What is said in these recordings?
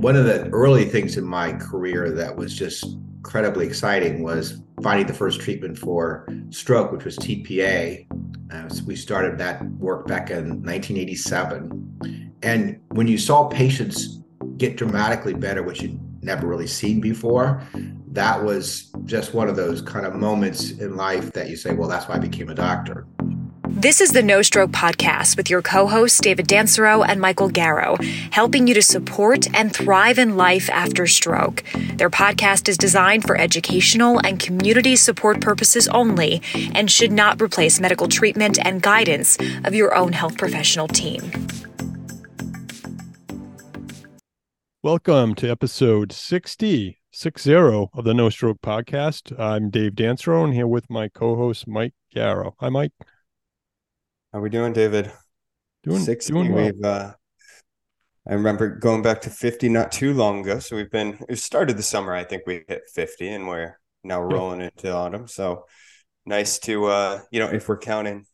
one of the early things in my career that was just incredibly exciting was finding the first treatment for stroke, which was TPA. Uh, so we started that work back in 1987. And when you saw patients get dramatically better, which you'd never really seen before, that was just one of those kind of moments in life that you say, well, that's why I became a doctor. This is the Know Stroke Podcast with your co hosts, David Dancero and Michael Garrow, helping you to support and thrive in life after stroke. Their podcast is designed for educational and community support purposes only and should not replace medical treatment and guidance of your own health professional team. Welcome to episode 60, 60 of the Know Stroke Podcast. I'm Dave Dancero and here with my co host, Mike Garrow. Hi, Mike. How we doing, David? Doing 60. Doing well. We've uh I remember going back to 50 not too long ago. So we've been it started the summer. I think we hit 50 and we're now rolling into autumn. So nice to uh, you know, if we're counting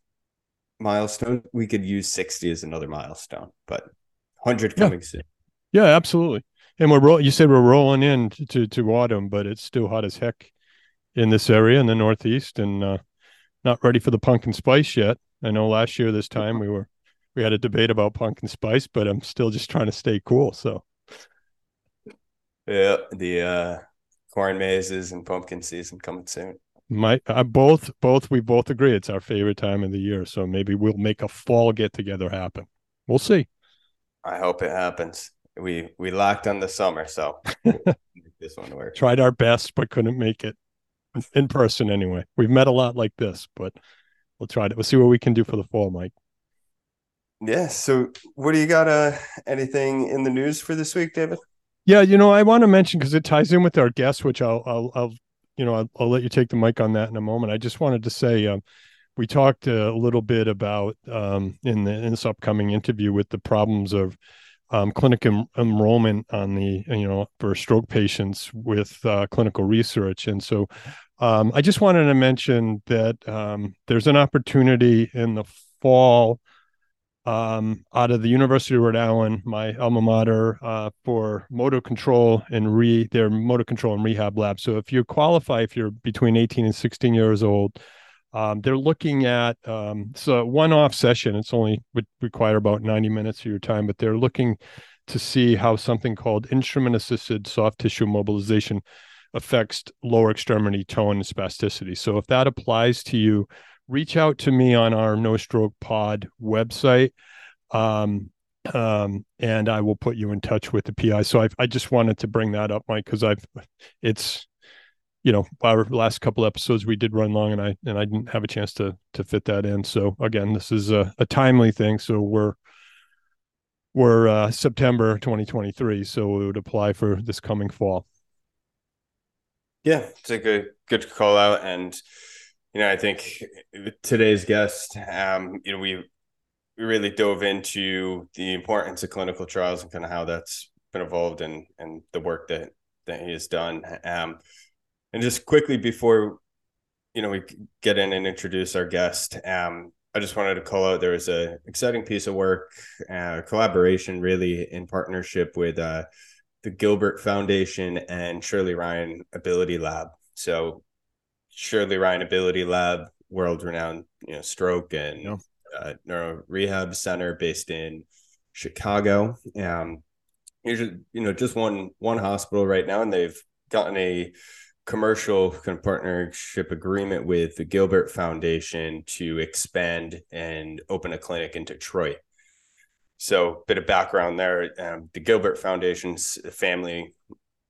milestone, we could use 60 as another milestone, but 100 coming yeah. soon. Yeah, absolutely. And we're roll you said we're rolling in to, to autumn, but it's still hot as heck in this area in the northeast and uh not ready for the pumpkin spice yet. I know last year this time we were we had a debate about pumpkin spice, but I'm still just trying to stay cool. So yeah, the uh corn mazes and pumpkin season coming soon. My uh, both both we both agree it's our favorite time of the year. So maybe we'll make a fall get together happen. We'll see. I hope it happens. We we locked on the summer, so this one work. Tried our best, but couldn't make it in person anyway. We've met a lot like this, but we'll try to we'll see what we can do for the fall, Mike. Yeah. So, what do you got? Uh, anything in the news for this week, David? Yeah, you know, I want to mention because it ties in with our guest, which I'll, I'll, I'll you know, I'll, I'll, let you take the mic on that in a moment. I just wanted to say, um, we talked a little bit about um, in, the, in this upcoming interview with the problems of um, clinic enrollment on the you know for stroke patients with uh, clinical research, and so um, I just wanted to mention that um, there's an opportunity in the fall um, out of the University of Rhode Island, my alma mater, uh, for motor control and re their motor control and rehab lab. So if you qualify, if you're between 18 and 16 years old, um, they're looking at um, so one-off session. It's only would require about 90 minutes of your time, but they're looking to see how something called instrument-assisted soft tissue mobilization affects lower extremity tone and spasticity. So if that applies to you, reach out to me on our Know Stroke Pod website. Um, um, and I will put you in touch with the PI. So I, I just wanted to bring that up, Mike, because I've, it's, you know, our last couple episodes we did run long, and I and I didn't have a chance to to fit that in. So again, this is a, a timely thing. So we're we're uh, September 2023, so it would apply for this coming fall. Yeah, it's a good good call out, and you know I think today's guest, um, you know we we really dove into the importance of clinical trials and kind of how that's been evolved and and the work that that he has done. Um, and just quickly before you know we get in and introduce our guest, um, I just wanted to call out there was a exciting piece of work, uh, collaboration really in partnership with uh, the Gilbert Foundation and Shirley Ryan Ability Lab. So Shirley Ryan Ability Lab, world renowned, you know, stroke and yeah. uh, neuro rehab center based in Chicago. Um, usually, you know, just one one hospital right now, and they've gotten a commercial partnership agreement with the Gilbert Foundation to expand and open a clinic in Detroit. So, bit of background there. Um, the Gilbert Foundation's family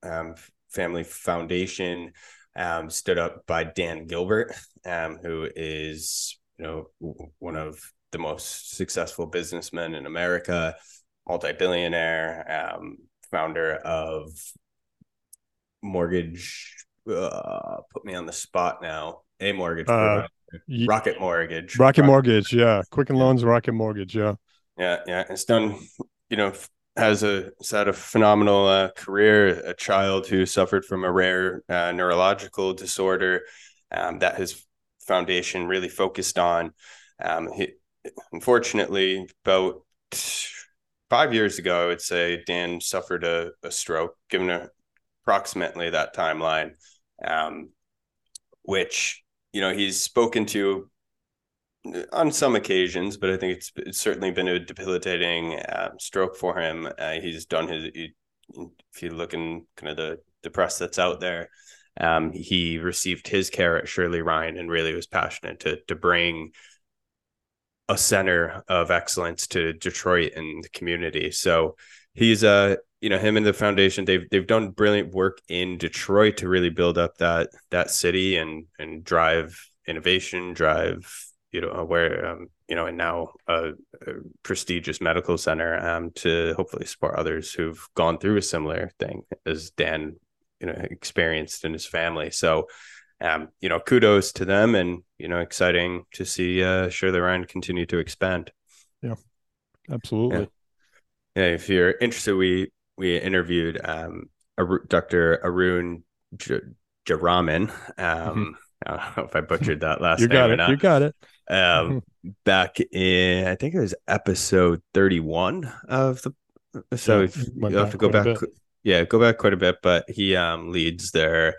um, family foundation um, stood up by Dan Gilbert, um, who is you know one of the most successful businessmen in America, multi-billionaire, um, founder of mortgage. Uh, put me on the spot now. A mortgage, uh, Rocket Mortgage, Rocket Mortgage, yeah. Quicken Loans, Rocket Mortgage, yeah. Yeah, yeah, it's done. You know, has a had a phenomenal uh, career. A child who suffered from a rare uh, neurological disorder um, that his foundation really focused on. Um, he, unfortunately, about five years ago, I would say Dan suffered a, a stroke, given a, approximately that timeline, um, which you know he's spoken to on some occasions, but I think it's, it's certainly been a debilitating uh, stroke for him. Uh, he's done his. He, if you look in kind of the the press that's out there, um, he received his care at Shirley Ryan and really was passionate to to bring a center of excellence to Detroit and the community. So he's uh you know him and the foundation they've they've done brilliant work in Detroit to really build up that that city and and drive innovation, drive you know where um you know and now a, a prestigious medical center um to hopefully support others who've gone through a similar thing as Dan you know experienced in his family. So um, you know, kudos to them and, you know, exciting to see uh Shirley Ryan continue to expand. Yeah, absolutely. Yeah. yeah if you're interested, we we interviewed um Dr. Arun J- Jayaraman. Um mm-hmm. I don't know if I butchered that last you got it. You got it. Um, mm-hmm. back in I think it was episode 31 of the so yeah, you have to go back yeah, go back quite a bit, but he um leads their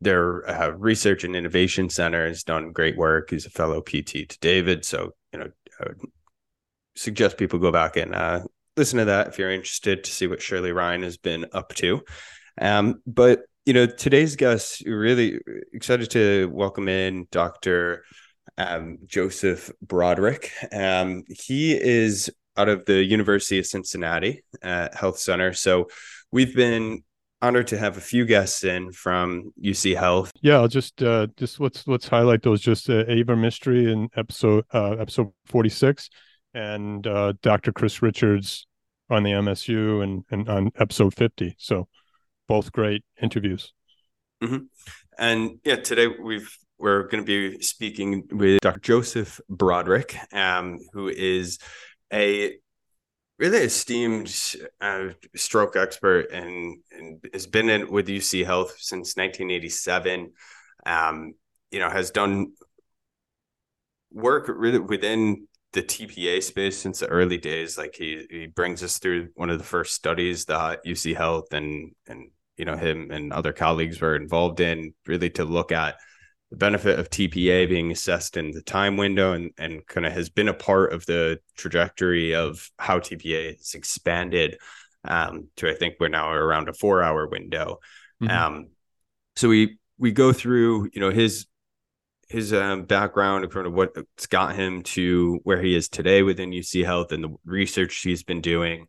their uh, research and innovation center has done great work. He's a fellow PT to David, so you know, I would suggest people go back and uh, listen to that if you're interested to see what Shirley Ryan has been up to. Um, but you know, today's guest, really excited to welcome in Dr. Um, Joseph Broderick. Um, he is out of the University of Cincinnati uh, Health Center. So we've been honored to have a few guests in from UC Health. Yeah, I'll just uh, just let's let's highlight those. Just uh, Eva Mistry in episode uh, episode forty six, and uh, Dr. Chris Richards on the MSU and and on episode fifty. So both great interviews. Mm-hmm. And yeah, today we've we're going to be speaking with Dr. Joseph Broderick, um, who is a really esteemed uh, stroke expert and, and has been in with UC Health since 1987. Um, you know, has done work really within the TPA space since the early days. Like he he brings us through one of the first studies that UC Health and and you know him and other colleagues were involved in, really to look at the benefit of TPA being assessed in the time window and, and kind of has been a part of the trajectory of how TPA has expanded um, to I think we're now around a four hour window. Mm-hmm. Um, so we we go through you know his his um, background and kind of what's got him to where he is today within UC Health and the research he's been doing.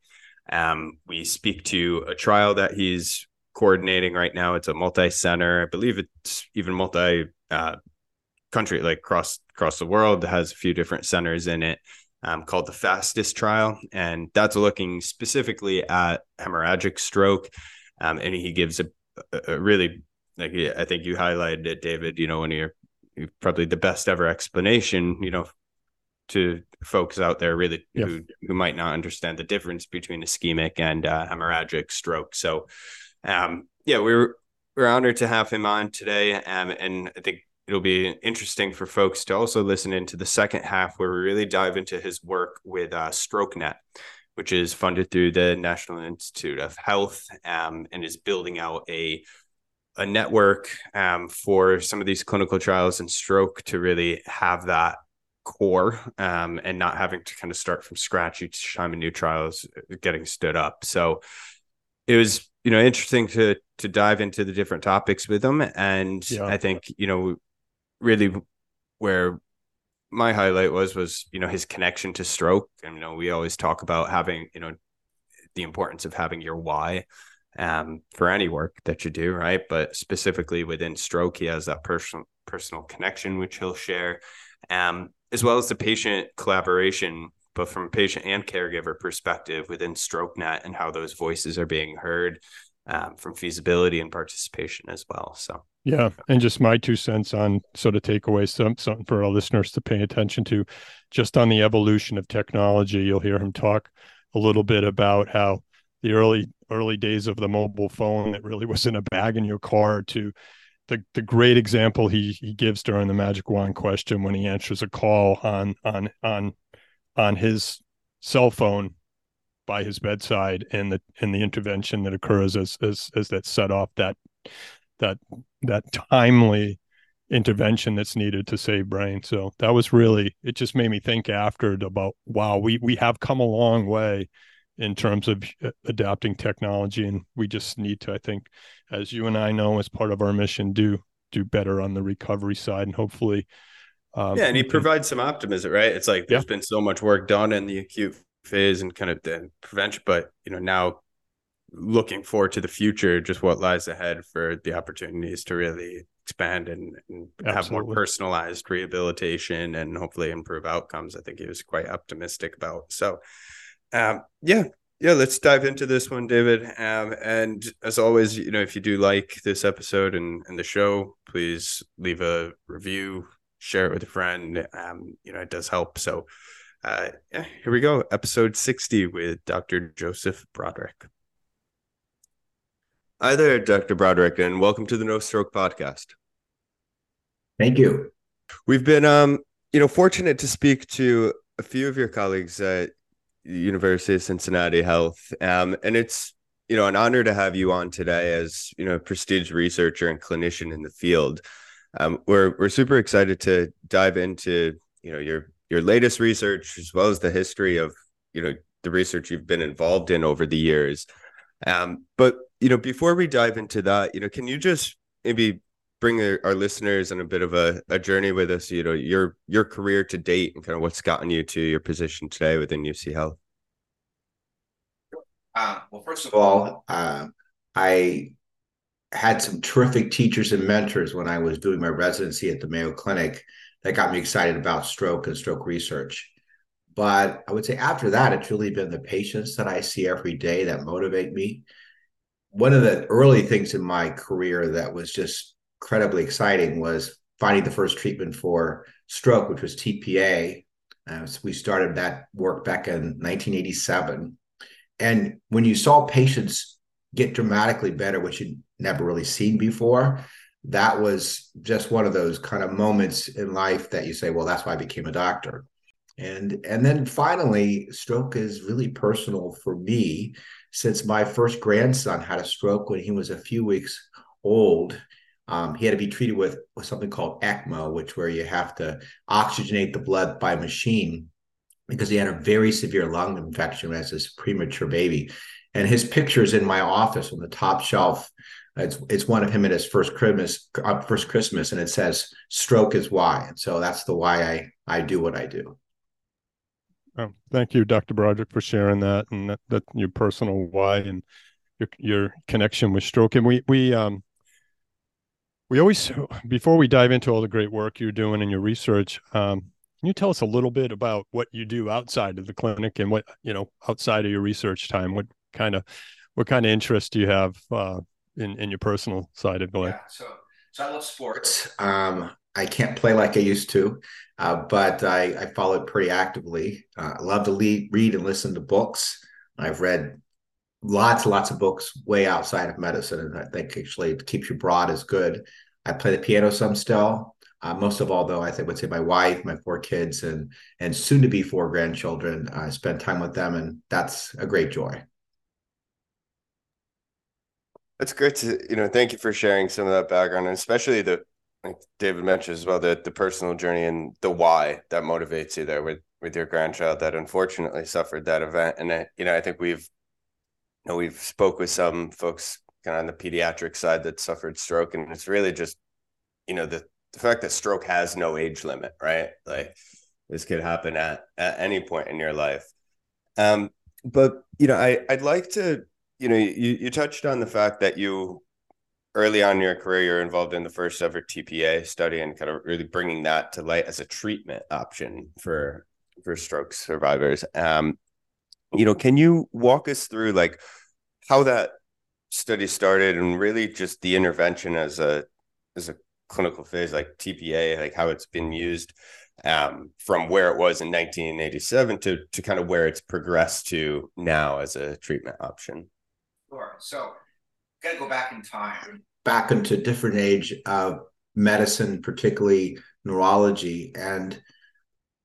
Um, we speak to a trial that he's coordinating right now. It's a multi-center, I believe it's even multi uh, country, like across across the world, has a few different centers in it. Um, called the fastest trial and that's looking specifically at hemorrhagic stroke um, and he gives a, a, really like i think you highlighted it david you know when you're, you're probably the best ever explanation you know to folks out there really yeah. who, who might not understand the difference between ischemic and uh, hemorrhagic stroke so um, yeah, we are we're honored to have him on today, um, and I think it'll be interesting for folks to also listen into the second half where we really dive into his work with uh, StrokeNet, which is funded through the National Institute of Health, um, and is building out a a network um, for some of these clinical trials and stroke to really have that core um, and not having to kind of start from scratch each time a new trial is getting stood up. So it was you know interesting to to dive into the different topics with them and yeah. i think you know really where my highlight was was you know his connection to stroke and you know we always talk about having you know the importance of having your why um, for any work that you do right but specifically within stroke he has that personal personal connection which he'll share um, as well as the patient collaboration but from a patient and caregiver perspective within StrokeNet and how those voices are being heard um, from feasibility and participation as well. So yeah, and just my two cents on sort of takeaways, some something for our listeners to pay attention to, just on the evolution of technology. You'll hear him talk a little bit about how the early early days of the mobile phone that really was in a bag in your car to the the great example he he gives during the magic wand question when he answers a call on on on on his cell phone by his bedside and the and the intervention that occurs as as as that set off that that that timely intervention that's needed to save brain. So that was really it just made me think after about wow, we we have come a long way in terms of uh, adapting technology and we just need to I think as you and I know as part of our mission do do better on the recovery side and hopefully um, yeah and he provides some optimism right it's like there's yeah. been so much work done in the acute phase and kind of the prevention but you know now looking forward to the future just what lies ahead for the opportunities to really expand and, and have more personalized rehabilitation and hopefully improve outcomes. I think he was quite optimistic about. So, um, yeah, yeah, let's dive into this one, David. Um, and as always, you know, if you do like this episode and, and the show, please leave a review, share it with a friend. Um, you know, it does help. So, uh, yeah, here we go. Episode 60 with Dr. Joseph Broderick. Hi there, Dr. Broderick, and welcome to the Know Stroke Podcast. Thank you. We've been, um, you know, fortunate to speak to a few of your colleagues at University of Cincinnati Health, um, and it's you know an honor to have you on today as you know a prestige researcher and clinician in the field. Um, we're we're super excited to dive into you know your your latest research as well as the history of you know the research you've been involved in over the years. Um, but you know, before we dive into that, you know, can you just maybe bring our listeners on a bit of a, a journey with us, you know, your your career to date and kind of what's gotten you to your position today within UC Health? Uh, well, first of all, uh, I had some terrific teachers and mentors when I was doing my residency at the Mayo Clinic that got me excited about stroke and stroke research. But I would say after that, it's really been the patients that I see every day that motivate me one of the early things in my career that was just incredibly exciting was finding the first treatment for stroke, which was TPA. Uh, so we started that work back in 1987. And when you saw patients get dramatically better, which you'd never really seen before, that was just one of those kind of moments in life that you say, well, that's why I became a doctor. And and then finally, stroke is really personal for me since my first grandson had a stroke when he was a few weeks old. Um, he had to be treated with, with something called ECMO, which where you have to oxygenate the blood by machine because he had a very severe lung infection as a premature baby. And his picture is in my office on the top shelf. It's it's one of him at his first Christmas, uh, first Christmas, and it says "Stroke is why." And so that's the why I I do what I do. Oh, thank you, Dr. Broderick, for sharing that and that, that your personal why and your your connection with stroke. And we we um we always before we dive into all the great work you're doing in your research, um, can you tell us a little bit about what you do outside of the clinic and what you know outside of your research time? What kind of what kind of interest do you have uh, in in your personal side of life? Yeah, so so I love sports. Um, I can't play like I used to, uh, but I, I follow it pretty actively. Uh, I love to lead, read and listen to books. I've read lots and lots of books way outside of medicine, and I think actually it keeps you broad is good. I play the piano some still. Uh, most of all, though, I think would say my wife, my four kids, and and soon to be four grandchildren. I spend time with them, and that's a great joy. That's great to you know. Thank you for sharing some of that background, and especially the like David mentioned as well, the the personal journey and the why that motivates you there with with your grandchild that unfortunately suffered that event. And I, you know, I think we've know we've spoke with some folks kind of on the pediatric side that suffered stroke, and it's really just you know the the fact that stroke has no age limit, right? Like this could happen at at any point in your life. Um, but you know, I I'd like to you know you you touched on the fact that you early on in your career, you're involved in the first ever TPA study and kind of really bringing that to light as a treatment option for for stroke survivors. Um, you know, can you walk us through like how that study started and really just the intervention as a as a clinical phase like TPA, like how it's been used um, from where it was in 1987 to to kind of where it's progressed to now as a treatment option. Sure. So got to go back in time, back into different age of medicine, particularly neurology. And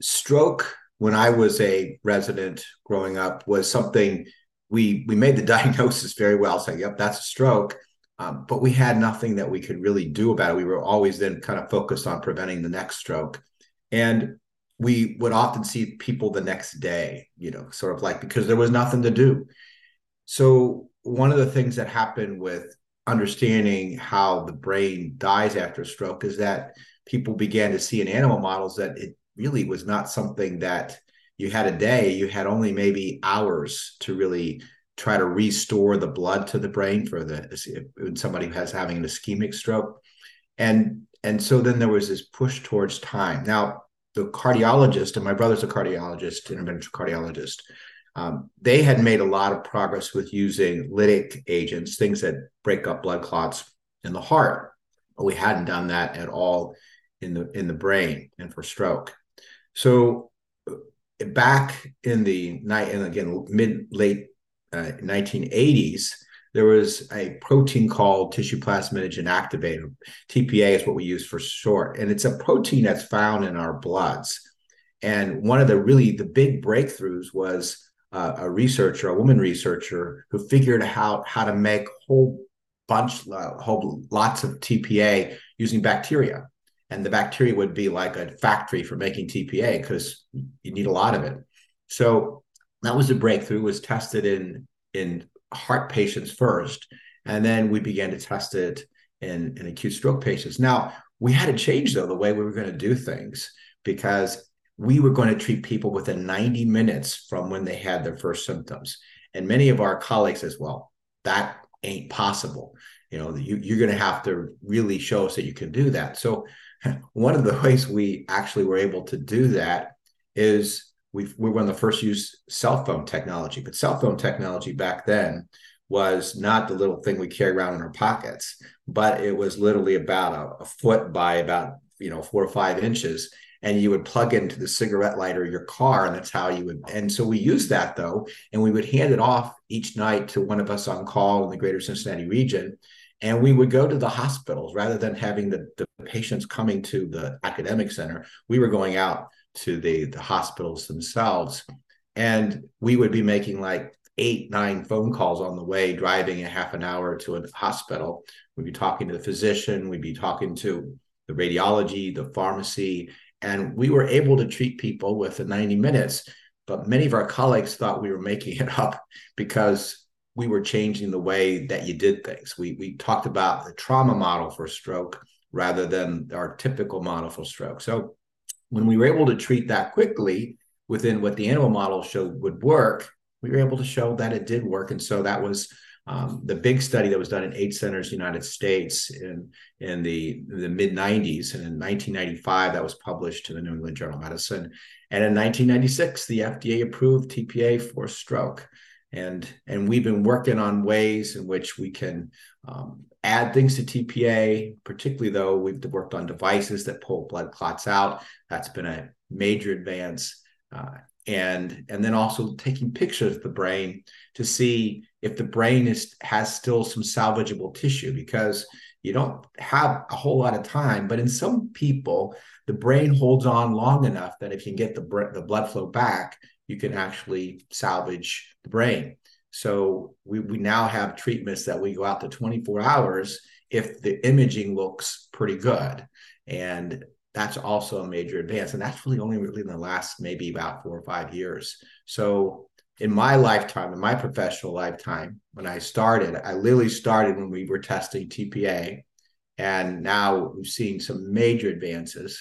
stroke when I was a resident growing up was something we we made the diagnosis very well, saying, "Yep, that's a stroke." Um, but we had nothing that we could really do about it. We were always then kind of focused on preventing the next stroke, and we would often see people the next day, you know, sort of like because there was nothing to do. So one of the things that happened with understanding how the brain dies after a stroke is that people began to see in animal models that it really was not something that you had a day, you had only maybe hours to really try to restore the blood to the brain for the when somebody has having an ischemic stroke. And and so then there was this push towards time. Now, the cardiologist, and my brother's a cardiologist, interventional cardiologist, um, they had made a lot of progress with using lytic agents, things that break up blood clots in the heart. But we hadn't done that at all in the in the brain and for stroke. So uh, back in the night and again mid late uh, 1980s, there was a protein called tissue plasminogen activator. TPA is what we use for short, and it's a protein that's found in our bloods. And one of the really the big breakthroughs was uh, a researcher, a woman researcher, who figured out how to make whole bunch, uh, whole lots of TPA using bacteria and the bacteria would be like a factory for making TPA because you need a lot of it. So that was a breakthrough. Was tested in in heart patients first, and then we began to test it in in acute stroke patients. Now we had to change though the way we were going to do things because we were going to treat people within 90 minutes from when they had their first symptoms. And many of our colleagues as well, that ain't possible. You know, you, you're going to have to really show us that you can do that. So one of the ways we actually were able to do that is we we were one of the first to use cell phone technology. But cell phone technology back then was not the little thing we carry around in our pockets, but it was literally about a, a foot by about you know four or five inches and you would plug into the cigarette lighter of your car and that's how you would and so we used that though and we would hand it off each night to one of us on call in the greater cincinnati region and we would go to the hospitals rather than having the, the patients coming to the academic center. We were going out to the, the hospitals themselves. And we would be making like eight, nine phone calls on the way, driving a half an hour to a hospital. We'd be talking to the physician, we'd be talking to the radiology, the pharmacy, and we were able to treat people within 90 minutes. But many of our colleagues thought we were making it up because we were changing the way that you did things. We we talked about the trauma model for stroke rather than our typical model for stroke. So when we were able to treat that quickly within what the animal model showed would work, we were able to show that it did work. And so that was um, the big study that was done in eight centers United States in, in the, the mid 90s. And in 1995, that was published in the New England Journal of Medicine. And in 1996, the FDA approved TPA for stroke and and we've been working on ways in which we can um, add things to TPA. Particularly though, we've worked on devices that pull blood clots out. That's been a major advance. Uh, and and then also taking pictures of the brain to see if the brain is has still some salvageable tissue because you don't have a whole lot of time but in some people the brain holds on long enough that if you can get the, the blood flow back you can actually salvage the brain. So we, we now have treatments that we go out to 24 hours if the imaging looks pretty good. And that's also a major advance. And that's really only really in the last maybe about four or five years. So in my lifetime, in my professional lifetime, when I started, I literally started when we were testing TPA. And now we've seen some major advances,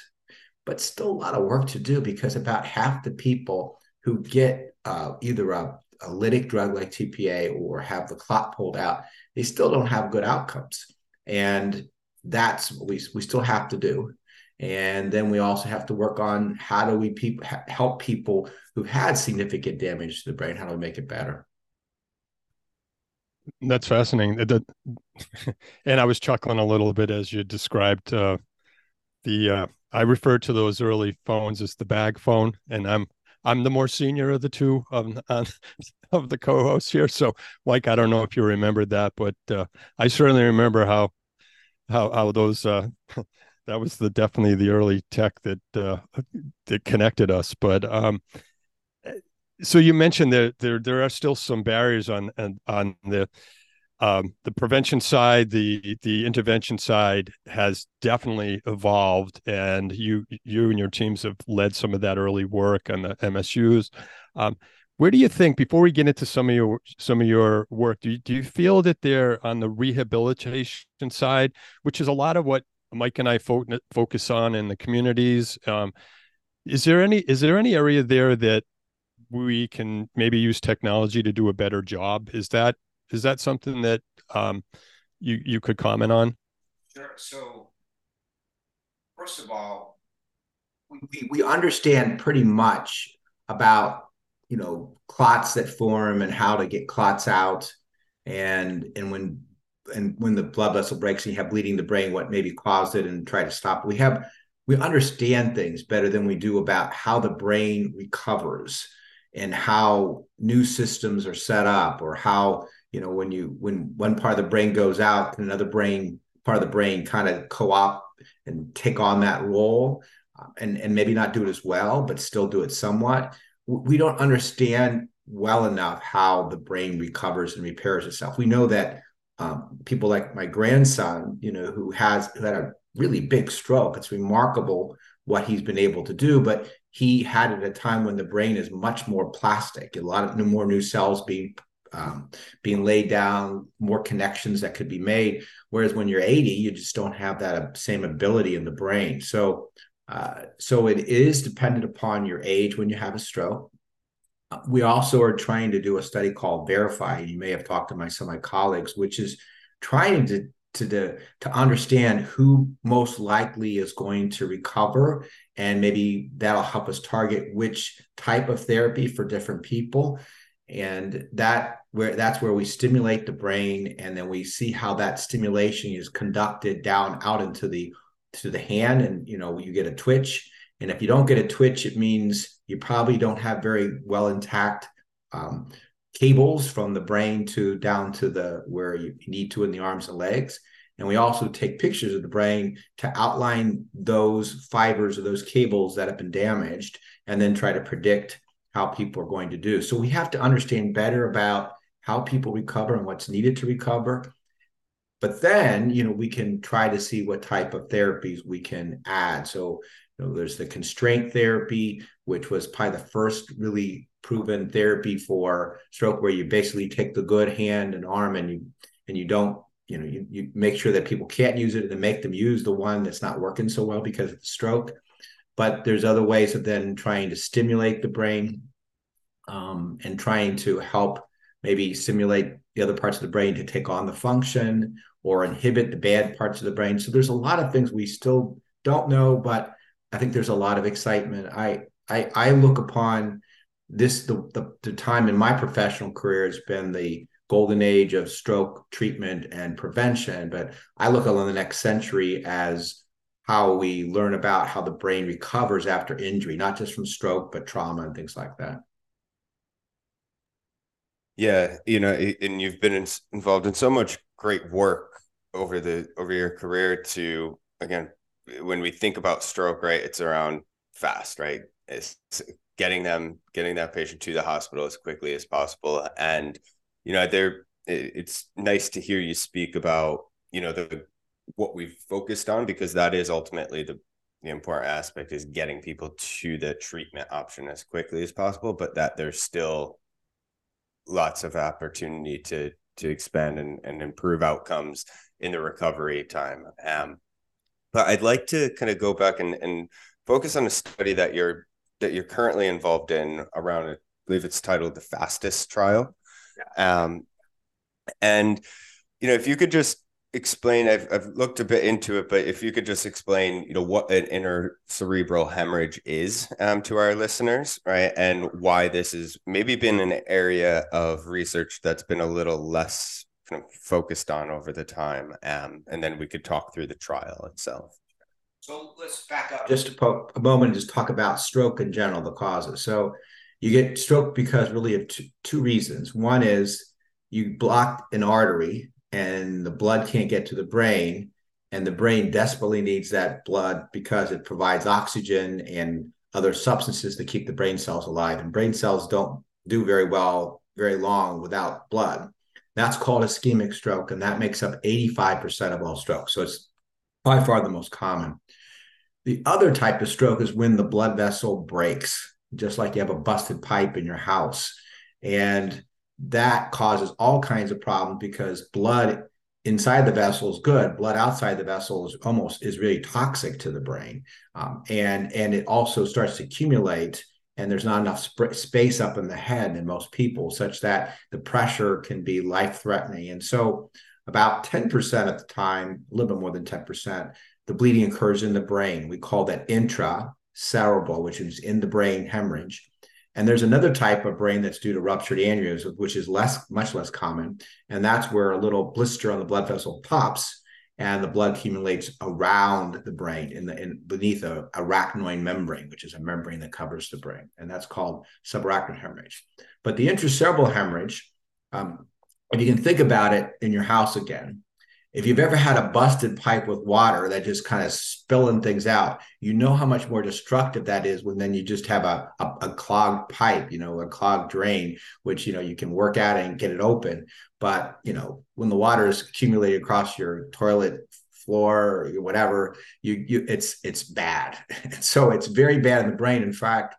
but still a lot of work to do because about half the people who get uh, either a, a lytic drug like TPA or have the clot pulled out, they still don't have good outcomes. And that's what we, we still have to do. And then we also have to work on how do we pe- help people who've had significant damage to the brain? How do we make it better? That's fascinating. and I was chuckling a little bit as you described uh, the. Uh, I refer to those early phones as the bag phone, and I'm I'm the more senior of the two of, of the co-hosts here. So, Mike, I don't know if you remember that, but uh, I certainly remember how how how those uh, that was the definitely the early tech that uh, that connected us. But um, so you mentioned that there there are still some barriers on on the um, the prevention side, the the intervention side has definitely evolved, and you you and your teams have led some of that early work on the MSUs. Um, where do you think, before we get into some of your some of your work, do you, do you feel that they're on the rehabilitation side, which is a lot of what Mike and I fo- focus on in the communities? Um, is there any is there any area there that we can maybe use technology to do a better job? Is that is that something that um, you you could comment on? Sure. So, first of all, we, we understand pretty much about you know clots that form and how to get clots out, and and when and when the blood vessel breaks and you have bleeding the brain, what maybe caused it, and try to stop. We have we understand things better than we do about how the brain recovers and how new systems are set up or how you know when you when one part of the brain goes out and another brain part of the brain kind of co-op and take on that role uh, and and maybe not do it as well but still do it somewhat we don't understand well enough how the brain recovers and repairs itself. We know that um, people like my grandson you know who has who had a really big stroke it's remarkable what he's been able to do but he had it at a time when the brain is much more plastic a lot of more new cells being um, being laid down, more connections that could be made. Whereas when you're 80, you just don't have that same ability in the brain. So, uh, so it is dependent upon your age when you have a stroke. We also are trying to do a study called Verify. You may have talked to my some of my colleagues, which is trying to to the, to understand who most likely is going to recover and maybe that'll help us target which type of therapy for different people and that where that's where we stimulate the brain and then we see how that stimulation is conducted down out into the to the hand and you know you get a twitch and if you don't get a twitch it means you probably don't have very well intact um, cables from the brain to down to the where you need to in the arms and legs and we also take pictures of the brain to outline those fibers or those cables that have been damaged and then try to predict how people are going to do. So we have to understand better about how people recover and what's needed to recover. But then, you know, we can try to see what type of therapies we can add. So, you know, there's the constraint therapy, which was probably the first really proven therapy for stroke, where you basically take the good hand and arm and you and you don't, you know, you, you make sure that people can't use it and make them use the one that's not working so well because of the stroke but there's other ways of then trying to stimulate the brain um, and trying to help maybe simulate the other parts of the brain to take on the function or inhibit the bad parts of the brain. So there's a lot of things we still don't know, but I think there's a lot of excitement. I I, I look upon this the, the the time in my professional career has been the golden age of stroke treatment and prevention, but I look on the next century as how we learn about how the brain recovers after injury, not just from stroke, but trauma and things like that. Yeah, you know, and you've been in, involved in so much great work over the over your career to again when we think about stroke, right? It's around fast, right? It's getting them getting that patient to the hospital as quickly as possible and you know there it's nice to hear you speak about you know the what we've focused on because that is ultimately the the important aspect is getting people to the treatment option as quickly as possible but that there's still lots of opportunity to to expand and, and improve outcomes in the recovery time um, but i'd like to kind of go back and, and focus on a study that you're that you're currently involved in around i believe it's titled the fastest trial yeah. um, and you know if you could just explain I've, I've looked a bit into it but if you could just explain you know what an inner intracerebral hemorrhage is um, to our listeners right and why this has maybe been an area of research that's been a little less kind of focused on over the time um, and then we could talk through the trial itself. So let's back up. Just a, a moment and just talk about stroke in general the causes. So you get stroke because really of two, two reasons. One is you block an artery and the blood can't get to the brain and the brain desperately needs that blood because it provides oxygen and other substances to keep the brain cells alive. And brain cells don't do very well very long without blood. That's called ischemic stroke, and that makes up 85% of all strokes. So it's by far the most common. The other type of stroke is when the blood vessel breaks, just like you have a busted pipe in your house. And that causes all kinds of problems because blood inside the vessel is good. Blood outside the vessel is almost is really toxic to the brain. Um, and and it also starts to accumulate and there's not enough sp- space up in the head in most people such that the pressure can be life threatening and so about 10% at the time a little bit more than 10% the bleeding occurs in the brain. We call that intracerebral which is in the brain hemorrhage and there's another type of brain that's due to ruptured aneurysm, which is less, much less common. And that's where a little blister on the blood vessel pops and the blood accumulates around the brain in the in beneath a arachnoid membrane, which is a membrane that covers the brain. And that's called subarachnoid hemorrhage. But the intracerebral hemorrhage, um, if you can think about it in your house again, if you've ever had a busted pipe with water that just kind of spilling things out, you know how much more destructive that is when then you just have a, a, a, clogged pipe, you know, a clogged drain, which, you know, you can work at and get it open. But, you know, when the water is accumulated across your toilet floor or whatever, you, you, it's, it's bad. so it's very bad in the brain. In fact,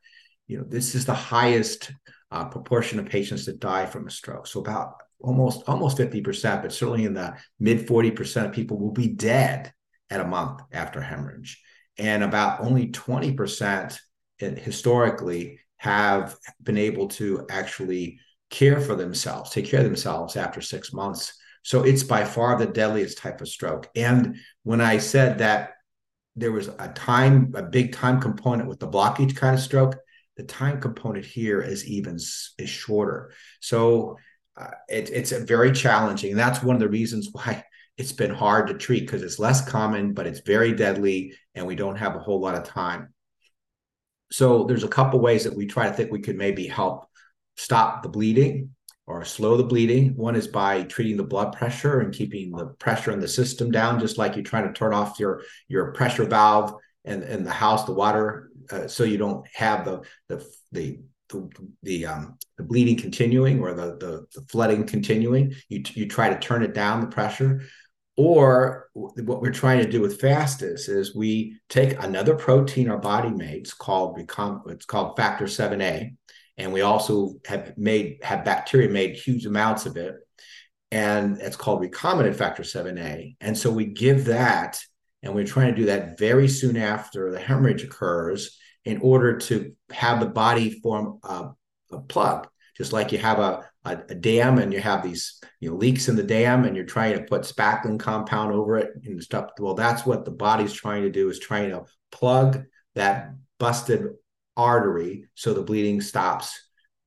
you know, this is the highest uh, proportion of patients that die from a stroke. So about almost almost 50%, but certainly in the mid 40% of people will be dead at a month after hemorrhage. And about only 20% eh, historically have been able to actually care for themselves, take care of themselves after six months. So it's by far the deadliest type of stroke. And when I said that there was a time, a big time component with the blockage kind of stroke, the time component here is even is shorter. So uh, it, it's very challenging. And that's one of the reasons why it's been hard to treat because it's less common, but it's very deadly, and we don't have a whole lot of time. So there's a couple ways that we try to think we could maybe help stop the bleeding or slow the bleeding. One is by treating the blood pressure and keeping the pressure in the system down, just like you're trying to turn off your your pressure valve and in the house, the water, uh, so you don't have the the the the, the um the bleeding continuing or the, the the flooding continuing you you try to turn it down the pressure. Or what we're trying to do with FASTEST is we take another protein our body makes called it's called factor 7a and we also have made have bacteria made huge amounts of it and it's called recombinant factor 7a and so we give that and we're trying to do that very soon after the hemorrhage occurs in order to have the body form a, a plug just like you have a, a, a, dam and you have these you know leaks in the dam and you're trying to put spackling compound over it and stuff. Well that's what the body's trying to do is trying to plug that busted artery so the bleeding stops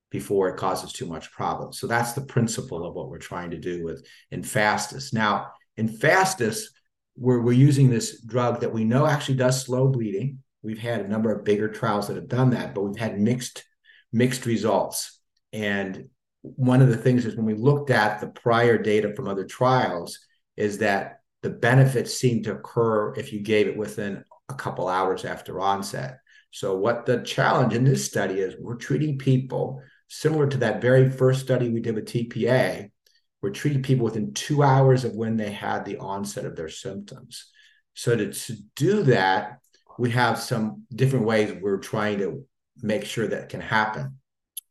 before it causes too much problem. So that's the principle of what we're trying to do with in FASTEST now in FASTEST we're, we're using this drug that we know actually does slow bleeding We've had a number of bigger trials that have done that, but we've had mixed mixed results. And one of the things is when we looked at the prior data from other trials, is that the benefits seem to occur if you gave it within a couple hours after onset. So, what the challenge in this study is, we're treating people similar to that very first study we did with TPA. We're treating people within two hours of when they had the onset of their symptoms. So, to, to do that, we have some different ways we're trying to make sure that can happen.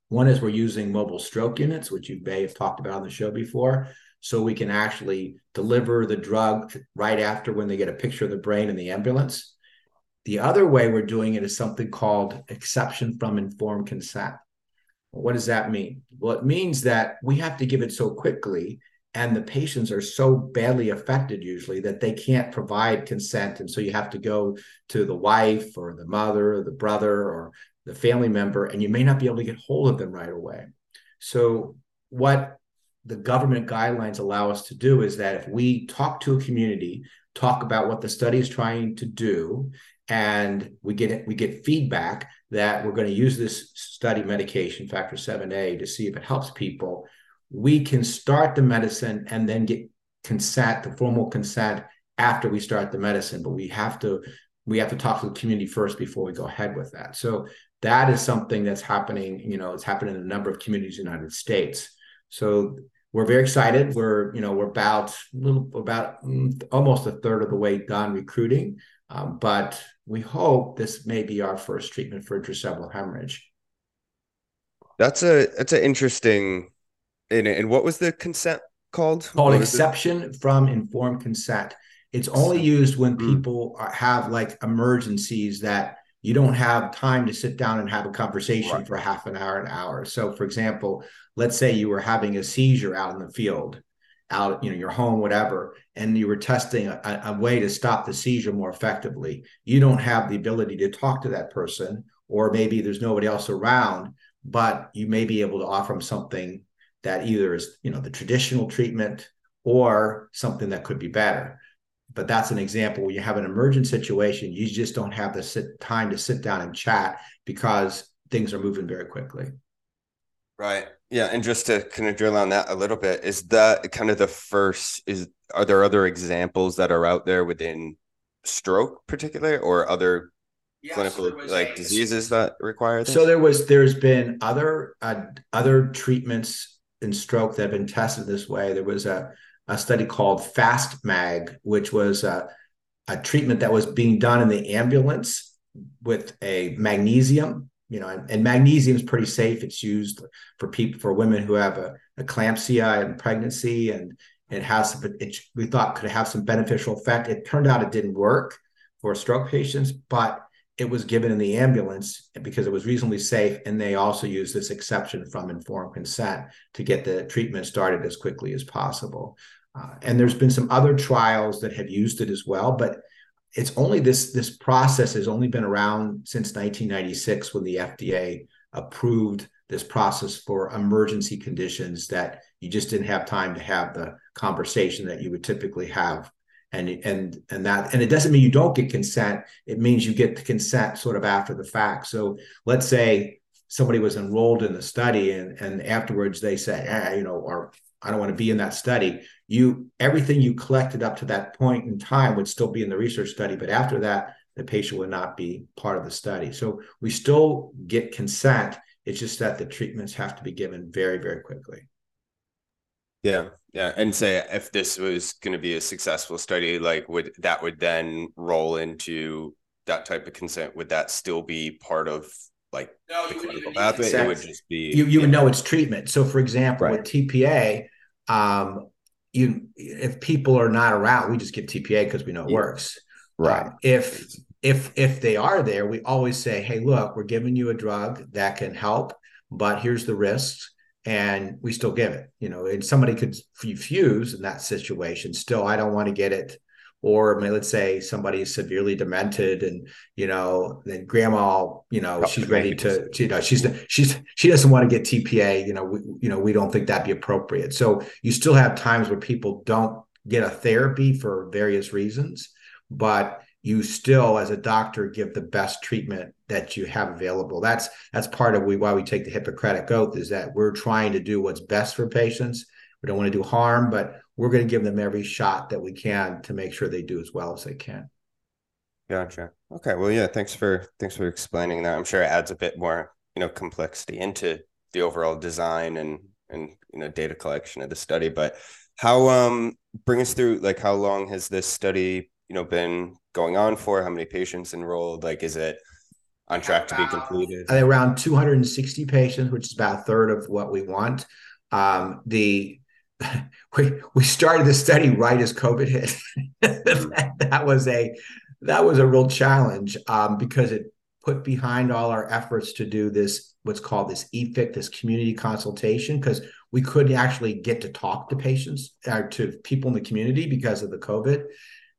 One is we're using mobile stroke units, which you may have talked about on the show before. So we can actually deliver the drug right after when they get a picture of the brain in the ambulance. The other way we're doing it is something called exception from informed consent. What does that mean? Well, it means that we have to give it so quickly and the patients are so badly affected usually that they can't provide consent. And so you have to go to the wife or the mother or the brother or the family member and you may not be able to get hold of them right away. So what the government guidelines allow us to do is that if we talk to a community talk about what the study is trying to do and we get we get feedback that we're going to use this study medication factor 7a to see if it helps people we can start the medicine and then get consent, the formal consent after we start the medicine, but we have to we have to talk to the community first before we go ahead with that. So that is something that's happening. You know, it's happening in a number of communities in the United States. So we're very excited. We're you know we're about little about almost a third of the way done recruiting, um, but we hope this may be our first treatment for intracerebral hemorrhage. That's a that's an interesting. And, and what was the consent called? Called exception from informed consent. It's only used when mm. people are, have like emergencies that you don't have time to sit down and have a conversation right. for half an hour, an hour. So, for example, let's say you were having a seizure out in the field, out, you know, your home, whatever, and you were testing a, a way to stop the seizure more effectively. You don't have the ability to talk to that person, or maybe there's nobody else around, but you may be able to offer them something that either is, you know, the traditional treatment or something that could be better. But that's an example where you have an emergent situation you just don't have the sit, time to sit down and chat because things are moving very quickly. Right. Yeah and just to kind of drill on that a little bit is that kind of the first is are there other examples that are out there within stroke particularly or other yes, clinical like a, diseases that require this? so there was there's been other uh, other treatments in stroke that have been tested this way there was a a study called FastMag, which was a, a treatment that was being done in the ambulance with a magnesium. You know, and, and magnesium is pretty safe. It's used for people for women who have a eclampsia and pregnancy, and it has it, we thought could have some beneficial effect. It turned out it didn't work for stroke patients, but it was given in the ambulance because it was reasonably safe and they also used this exception from informed consent to get the treatment started as quickly as possible. Uh, and there's been some other trials that have used it as well, but it's only this this process has only been around since 1996 when the FDA approved this process for emergency conditions that you just didn't have time to have the conversation that you would typically have and and and that and it doesn't mean you don't get consent it means you get the consent sort of after the fact so let's say somebody was enrolled in the study and and afterwards they say eh, you know or I don't want to be in that study. You everything you collected up to that point in time would still be in the research study, but after that, the patient would not be part of the study. So we still get consent. It's just that the treatments have to be given very, very quickly. Yeah, yeah, and say if this was going to be a successful study, like would that would then roll into that type of consent? Would that still be part of like no, the clinical pathway? It would just be you. You would know it's treatment. So, for example, right. with TPA, um, you if people are not around, we just give TPA because we know it yeah. works. Right. Um, if if if they are there, we always say, "Hey, look, we're giving you a drug that can help, but here's the risks." And we still give it, you know, and somebody could refuse in that situation. Still, I don't want to get it. Or I mean, let's say somebody is severely demented and you know then grandma you know oh, she's ready to you know she's she's she doesn't want to get tpa you know we, you know we don't think that'd be appropriate. So you still have times where people don't get a therapy for various reasons but you still as a doctor give the best treatment that you have available that's that's part of we, why we take the hippocratic oath is that we're trying to do what's best for patients we don't want to do harm but we're going to give them every shot that we can to make sure they do as well as they can. Gotcha. Okay. Well, yeah. Thanks for thanks for explaining that. I'm sure it adds a bit more, you know, complexity into the overall design and and you know data collection of the study. But how um bring us through like how long has this study you know been going on for? How many patients enrolled? Like, is it on track to be completed? Around 260 patients, which is about a third of what we want. Um, the we we started the study right as COVID hit. that, that, was a that was a real challenge um, because it put behind all our efforts to do this what's called this EFIC, this community consultation, because we couldn't actually get to talk to patients or to people in the community because of the COVID.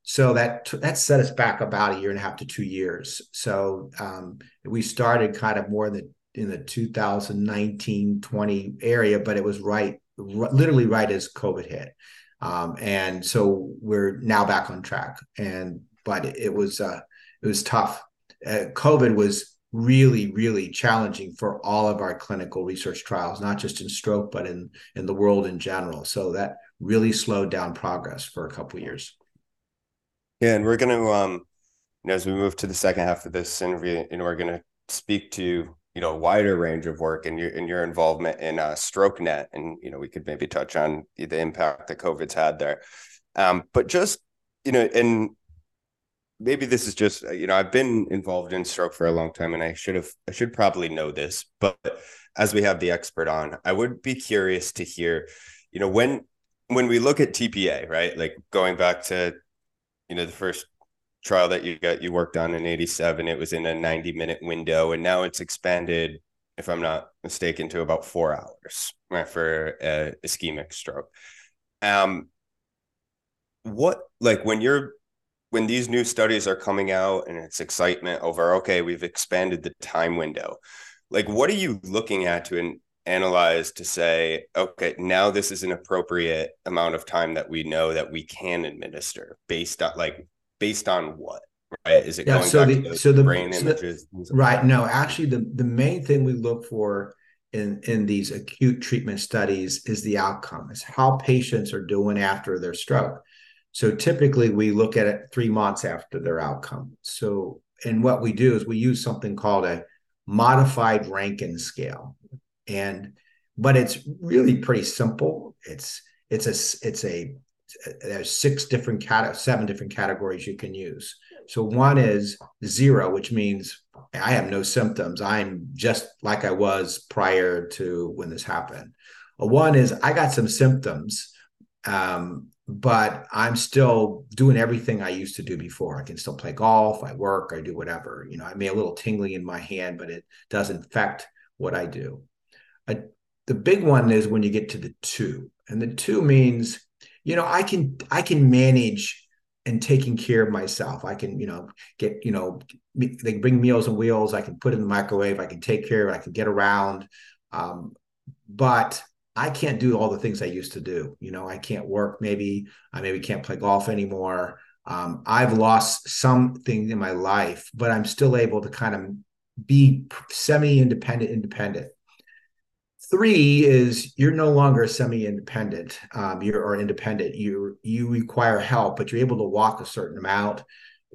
So that that set us back about a year and a half to two years. So um, we started kind of more in the in the 2019 20 area, but it was right r- literally right as COVID hit. Um, and so we're now back on track. And but it, was uh, it was tough. Uh, COVID was really really challenging for all of our clinical research trials, not just in stroke but in in the world in general. So that really slowed down progress for a couple years. Yeah, and we're going to, um, you know, as we move to the second half of this interview, know, we're going to speak to you know a wider range of work and your and your involvement in uh, StrokeNet, and you know we could maybe touch on the impact that COVID's had there. Um, but just you know, and maybe this is just you know I've been involved in stroke for a long time, and I should have I should probably know this, but as we have the expert on, I would be curious to hear, you know, when when we look at TPA, right, like going back to you know the first trial that you got you worked on in 87 it was in a 90 minute window and now it's expanded if i'm not mistaken to about four hours right, for a ischemic stroke. Um what like when you're when these new studies are coming out and it's excitement over okay we've expanded the time window like what are you looking at to analyze to say okay now this is an appropriate amount of time that we know that we can administer based on like based on what? Right? Is it yeah, going so back the, to so the brain so images? The, right. No, actually, the the main thing we look for in in these acute treatment studies is the outcome, is how patients are doing after their stroke. So typically, we look at it three months after their outcome. So, and what we do is we use something called a modified Rankin scale, and but it's really pretty simple. It's it's a it's a there's six different cat seven different categories you can use. So one is zero which means i have no symptoms. I'm just like i was prior to when this happened. One is i got some symptoms um, but i'm still doing everything i used to do before. I can still play golf i work i do whatever. You know i may a little tingling in my hand but it doesn't affect what i do the big one is when you get to the two and the two means you know i can i can manage and taking care of myself. I can you know get you know they bring meals and wheels. I can put in the microwave. I can take care of it. I can get around. Um, but i can't do all the things i used to do. You know i can't work. Maybe i maybe can't play golf anymore. Um, i've lost something in my life but i'm still able to kind of be semi-independent independent Three is you're no longer semi-independent. Um, you're or independent. You you require help, but you're able to walk a certain amount,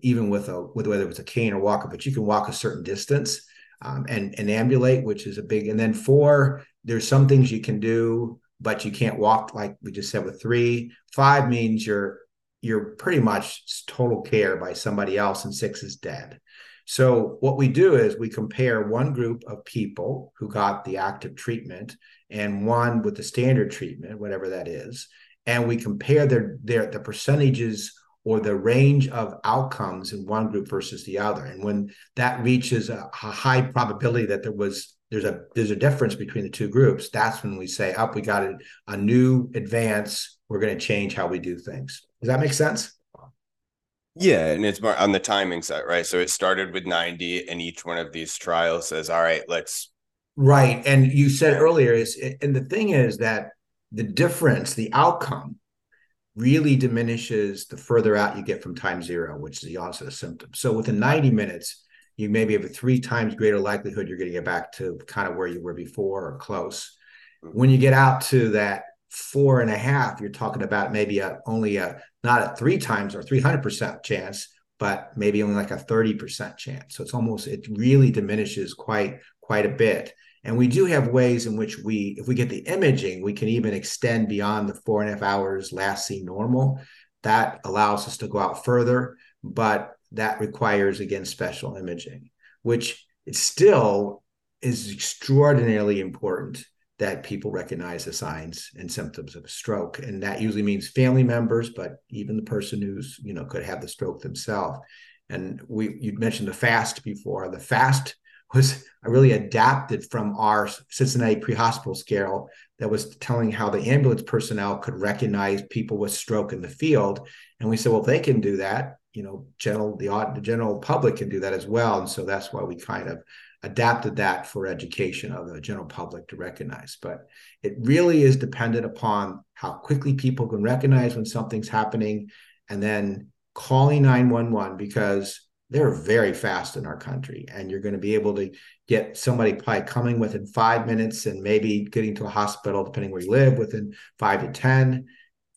even with a with whether it's a cane or walker. But you can walk a certain distance um, and and ambulate, which is a big. And then four, there's some things you can do, but you can't walk like we just said with three. Five means you're you're pretty much total care by somebody else, and six is dead. So, what we do is we compare one group of people who got the active treatment and one with the standard treatment, whatever that is, and we compare their, their the percentages or the range of outcomes in one group versus the other. And when that reaches a, a high probability that there was there's a there's a difference between the two groups, that's when we say, up, oh, we got a, a new advance. We're going to change how we do things. Does that make sense? Yeah, and it's more on the timing side, right? So it started with 90, and each one of these trials says, all right, let's. Right. And you said earlier is, and the thing is that the difference, the outcome really diminishes the further out you get from time zero, which is the onset of symptoms. So within 90 minutes, you maybe have a three times greater likelihood you're going to get back to kind of where you were before or close. Mm-hmm. When you get out to that four and a half, you're talking about maybe a, only a not a three times or 300% chance, but maybe only like a 30% chance. So it's almost, it really diminishes quite, quite a bit. And we do have ways in which we, if we get the imaging, we can even extend beyond the four and a half hours last seen normal. That allows us to go out further, but that requires, again, special imaging, which it still is extraordinarily important that people recognize the signs and symptoms of a stroke. And that usually means family members but even the person who's you know could have the stroke themselves. And we you mentioned the fast before. The fast was really adapted from our cincinnati pre-hospital scale that was telling how the ambulance personnel could recognize people with stroke in the field. And we said well if they can do that you know general the, the general public can do that as well. And so that's why we kind of adapted that for education of the general public to recognize. But it really is dependent upon how quickly people can recognize when something's happening and then calling 911 because they're very fast in our country and you're going to be able to get somebody probably coming within five minutes and maybe getting to a hospital depending where you live within five to ten.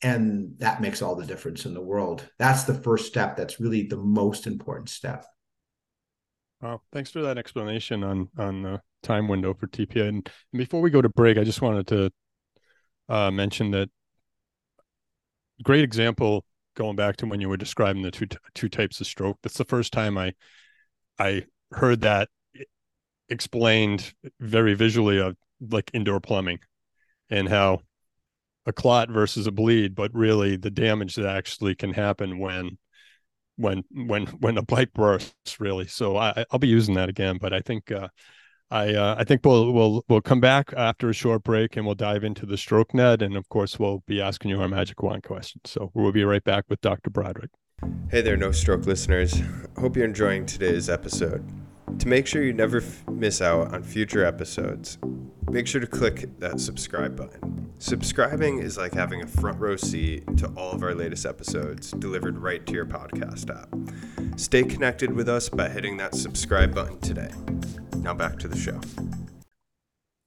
And that makes all the difference in the world. That's the first step that's really the most important step Well, thanks for that explanation on on the time window for TPA. And before we go to break, I just wanted to uh, mention that great example going back to when you were describing the two two types of stroke. That's the first time I I heard that explained very visually of like indoor plumbing and how a clot versus a bleed, but really the damage that actually can happen when when when when a pipe bursts really. So I I'll be using that again, but I think uh I uh, I think we'll we'll we'll come back after a short break and we'll dive into the StrokeNet and of course we'll be asking you our magic wand question. So we'll be right back with Dr. Broderick. Hey there, Know Stroke listeners. Hope you're enjoying today's episode. To make sure you never f- miss out on future episodes, make sure to click that subscribe button. Subscribing is like having a front row seat to all of our latest episodes delivered right to your podcast app. Stay connected with us by hitting that subscribe button today. Now back to the show.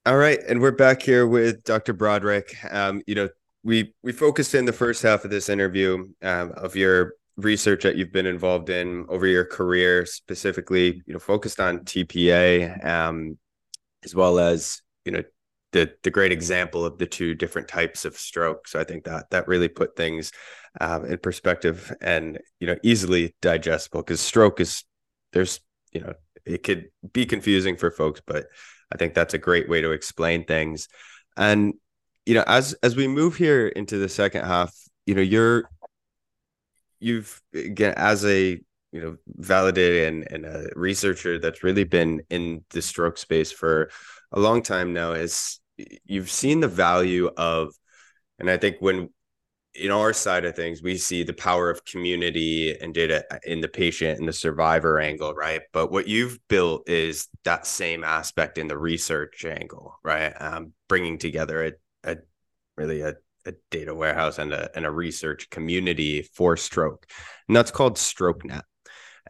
All right, and we're back here with Dr. Broderick. Um, you know, we we focused in the first half of this interview um, of your research that you've been involved in over your career, specifically, you know, focused on TPA, um, as well as you know the the great example of the two different types of stroke. So I think that that really put things um, in perspective and you know easily digestible because stroke is there's you know it could be confusing for folks, but I think that's a great way to explain things. And you know, as as we move here into the second half, you know, you're you've again as a you know validated and, and a researcher that's really been in the stroke space for a long time now is you've seen the value of and i think when in our side of things we see the power of community and data in the patient and the survivor angle right? But what you've built is that same aspect in the research angle right? Um, bringing together a, a really a a data warehouse and a, and a research community for stroke, and that's called StrokeNet.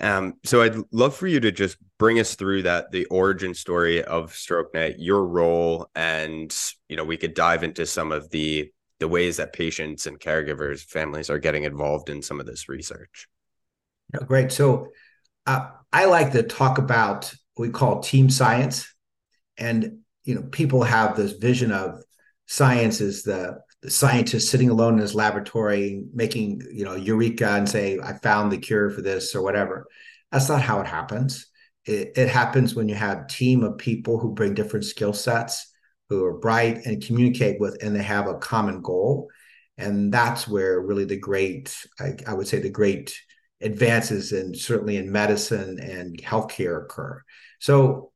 Um, so I'd love for you to just bring us through that, the origin story of StrokeNet, your role, and you know we could dive into some of the the ways that patients and caregivers, families are getting involved in some of this research. Oh, great. So uh, I like to talk about what we call team science, and you know people have this vision of science is the scientist sitting alone in his laboratory making you know eureka and say i found the cure for this or whatever. That's not how it happens. It, it happens when you have a team of people who bring different skill sets who are bright and communicate with and they have a common goal. And that's where really the great I, I would say the great advances and certainly in medicine and healthcare occur. So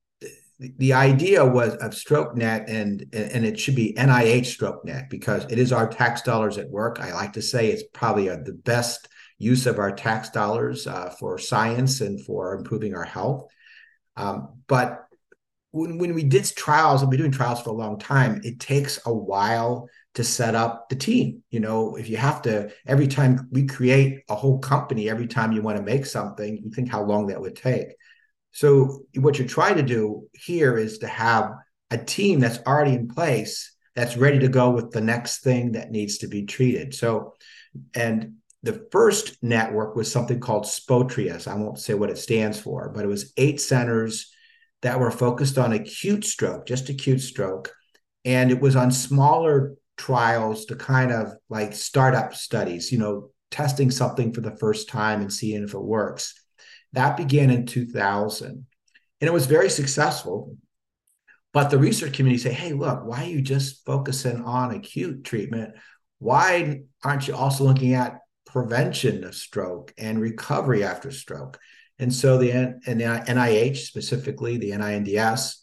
the idea was of StrokeNet and and it should be NIH StrokeNet because it is our tax dollars at work. I like to say it's probably a, the best use of our tax dollars uh, for science and for improving our health. Um, but when, when we did trials, we've been doing trials for a long time, it takes a while to set up the team. You know, if you have to, every time we create a whole company, every time you want to make something, you think how long that would take. So what you're trying to do here is to have a team that's already in place that's ready to go with the next thing that needs to be treated. So, and the first network was something called SPOTRIAS. I won't say what it stands for, but it was eight centers that were focused on acute stroke, just acute stroke. And it was on smaller trials to kind of like startup studies, you know, testing something for the first time and seeing if it works. That began in 2000. And it was very successful. But the research community say, hey, look, why are you just focusing on acute treatment? Why aren't you also looking at prevention of stroke and recovery after stroke? And so the, and the NIH, specifically the NINDS,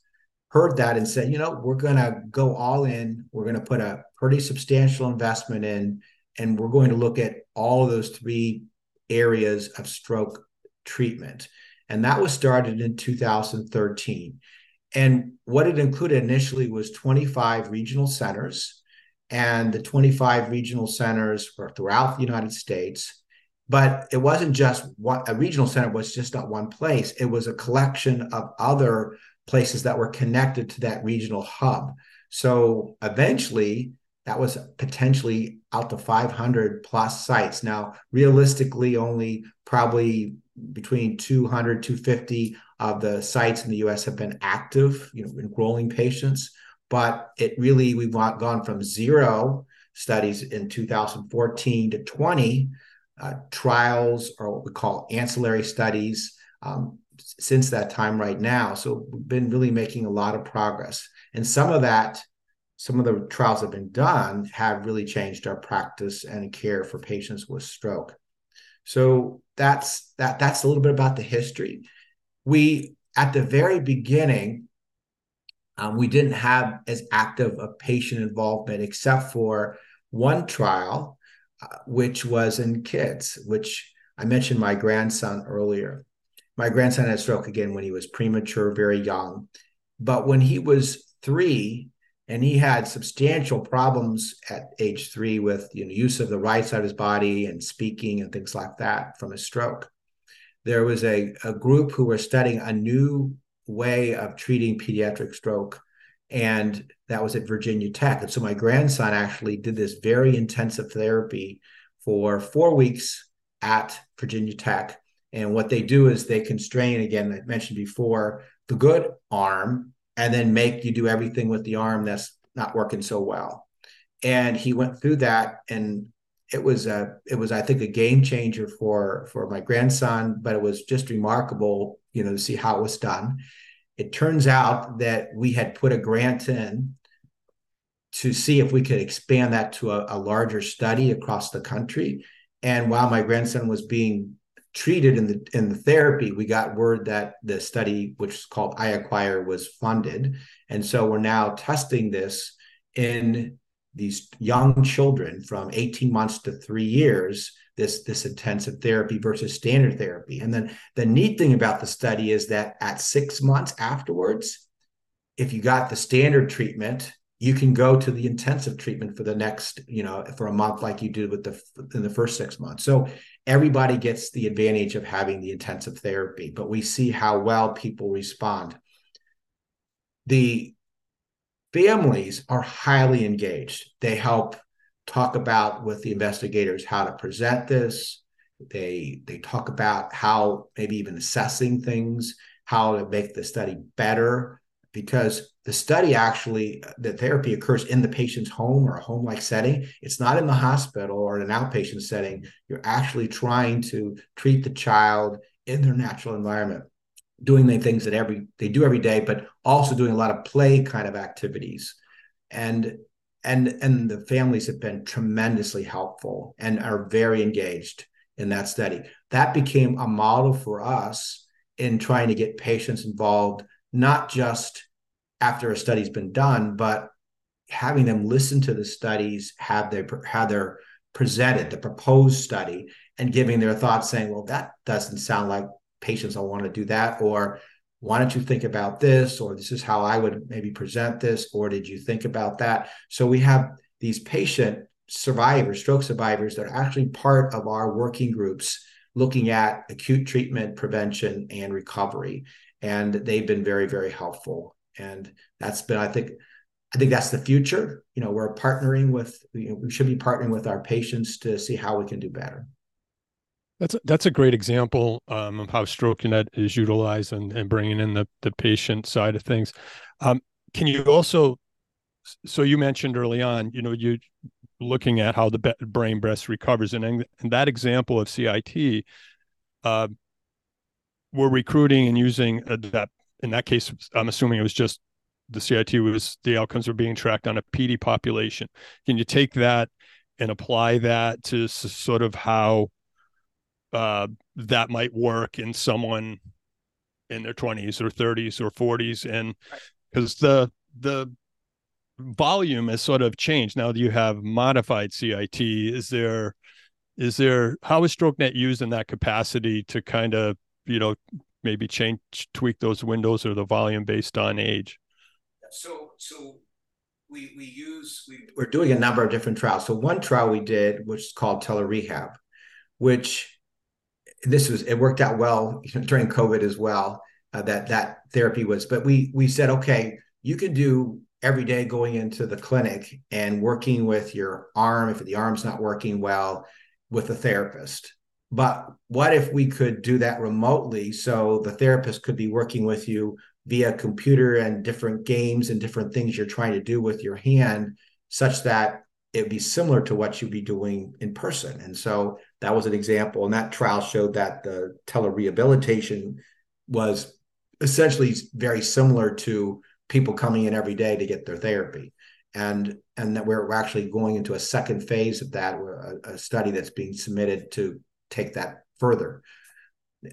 heard that and said, you know, we're going to go all in. We're going to put a pretty substantial investment in, and we're going to look at all of those three areas of stroke treatment. And that was started in 2013. And what it included initially was 25 regional centers. And the 25 regional centers were throughout the United States. But it wasn't just what a regional center was just not one place. It was a collection of other places that were connected to that regional hub. So eventually, that was potentially out to 500 plus sites. Now, realistically, only probably between 200 250 of the sites in the US have been active, you know, enrolling patients. But it really, we've gone from zero studies in 2014 to 20 uh, trials or what we call ancillary studies um, since that time right now. So we've been really making a lot of progress. And some of that some of the trials that have been done have really changed our practice and care for patients with stroke. So that's that that's a little bit about the history. We at the very beginning, um, we didn't have as active a patient involvement except for one trial, uh, which was in kids, which I mentioned my grandson earlier. My grandson had stroke again when he was premature, very young. But when he was three, and he had substantial problems at age three with you know, use of the right side of his body and speaking and things like that from a stroke. There was a, a group who were studying a new way of treating pediatric stroke, and that was at Virginia Tech. And so my grandson actually did this very intensive therapy for four weeks at Virginia Tech. And what they do is they constrain, again, I mentioned before, the good arm and then make you do everything with the arm that's not working so well. And he went through that and it was a it was I think a game changer for for my grandson, but it was just remarkable, you know, to see how it was done. It turns out that we had put a grant in to see if we could expand that to a, a larger study across the country. And while my grandson was being treated in the in the therapy, we got word that the study, which is called I-ACQUIRE, was funded, and so we're now testing this in these young children from 18 months to three years this this intensive therapy versus standard therapy. And then the neat thing about the study is that at six months afterwards if you got the standard treatment you can go to the intensive treatment for the next you know for a month like you did with the in the first six months. So everybody gets the advantage of having the intensive therapy but we see how well people respond. The families are highly engaged. They help talk about with the investigators how to present this. They they talk about how maybe even assessing things how to make the study better because the study actually the therapy occurs in the patient's home or a home like setting. It's not in the hospital or an outpatient setting. You're actually trying to treat the child in their natural environment doing the things that every they do every day but also doing a lot of play kind of activities. And and and the families have been tremendously helpful and are very engaged in that study. That became a model for us in trying to get patients involved not just after a study's been done, but having them listen to the studies, have their how they're presented, the proposed study, and giving their thoughts, saying, "Well, that doesn't sound like patients I want to do that," or "Why don't you think about this?" or "This is how I would maybe present this," or "Did you think about that?" So we have these patient survivors, stroke survivors, that are actually part of our working groups looking at acute treatment, prevention, and recovery and they've been very very helpful. And that's been i think i think that's the future. You know we're partnering with you know, we should be partnering with our patients to see how we can do better. That's a, that's a great example um, of how StrokeNet is utilized and, and bringing in the, the patient side of things. Um, can you also, so you mentioned early on, you know, you looking at how the brain breast recovers, and in that example of CIT, uh, we're recruiting and using that. In that case, I'm assuming it was just the CIT was the outcomes were being tracked on a PD population. Can you take that and apply that to sort of how uh, that might work in someone in their 20s or 30s or 40s and because the the volume has sort of changed now that you have modified CIT is there is there how is StrokeNet used in that capacity to kind of you know maybe change tweak those windows or the volume based on age. So so we we use we, we're doing a number of different trials. So one trial we did which is called telerehab which this was it worked out well during covid as well uh, that that therapy was. But we we said okay you can do every day going into the clinic and working with your arm if the arm's not working well with a therapist but what if we could do that remotely so the therapist could be working with you via computer and different games and different things you're trying to do with your hand such that it would be similar to what you'd be doing in person? And so that was an example and that trial showed that the telerehabilitation was essentially very similar to people coming in every day to get their therapy. And and that we're actually going into a second phase of that a, a study that's being submitted to take that further.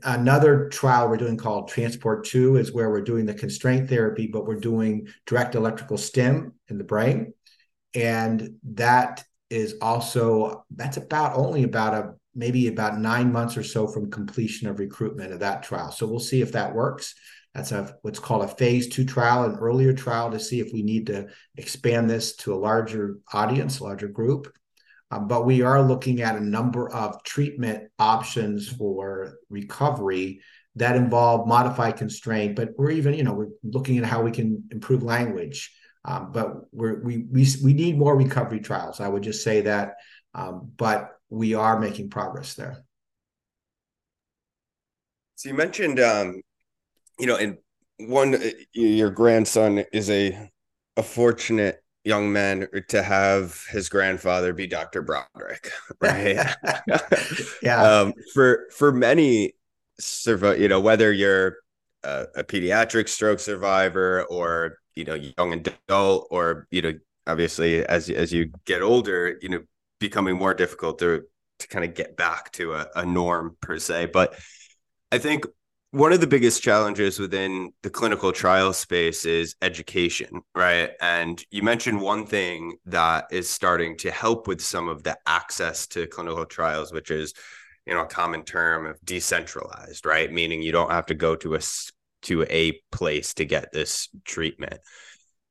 Another trial we're doing called transport 2 is where we're doing the constraint therapy but we're doing direct electrical stim in the brain. And that is also that's about only about a maybe about nine months or so from completion of recruitment of that trial. So we'll see if that works. That's a what's called a phase two trial, an earlier trial to see if we need to expand this to a larger audience, larger group. Um, but we are looking at a number of treatment options for recovery that involve modified constraint. But we're even, you know, we're looking at how we can improve language. Um, but we're, we we we need more recovery trials. I would just say that. Um, but we are making progress there. So you mentioned um, you know, and one, uh, your grandson is a a fortunate young man to have his grandfather be Dr. Broderick, right? yeah. Um, for for many, you know, whether you're a, a, pediatric stroke survivor or you know young adult or you know obviously as as you get older, you know, becoming more difficult to to kind of get back to a, a norm per se, but. I think one of the biggest challenges within the clinical trial space is education, right? And you mentioned one thing that is starting to help with some of the access to clinical trials, which is, you know, a common term of decentralized, right? Meaning you don't have to go to a to a place to get this treatment.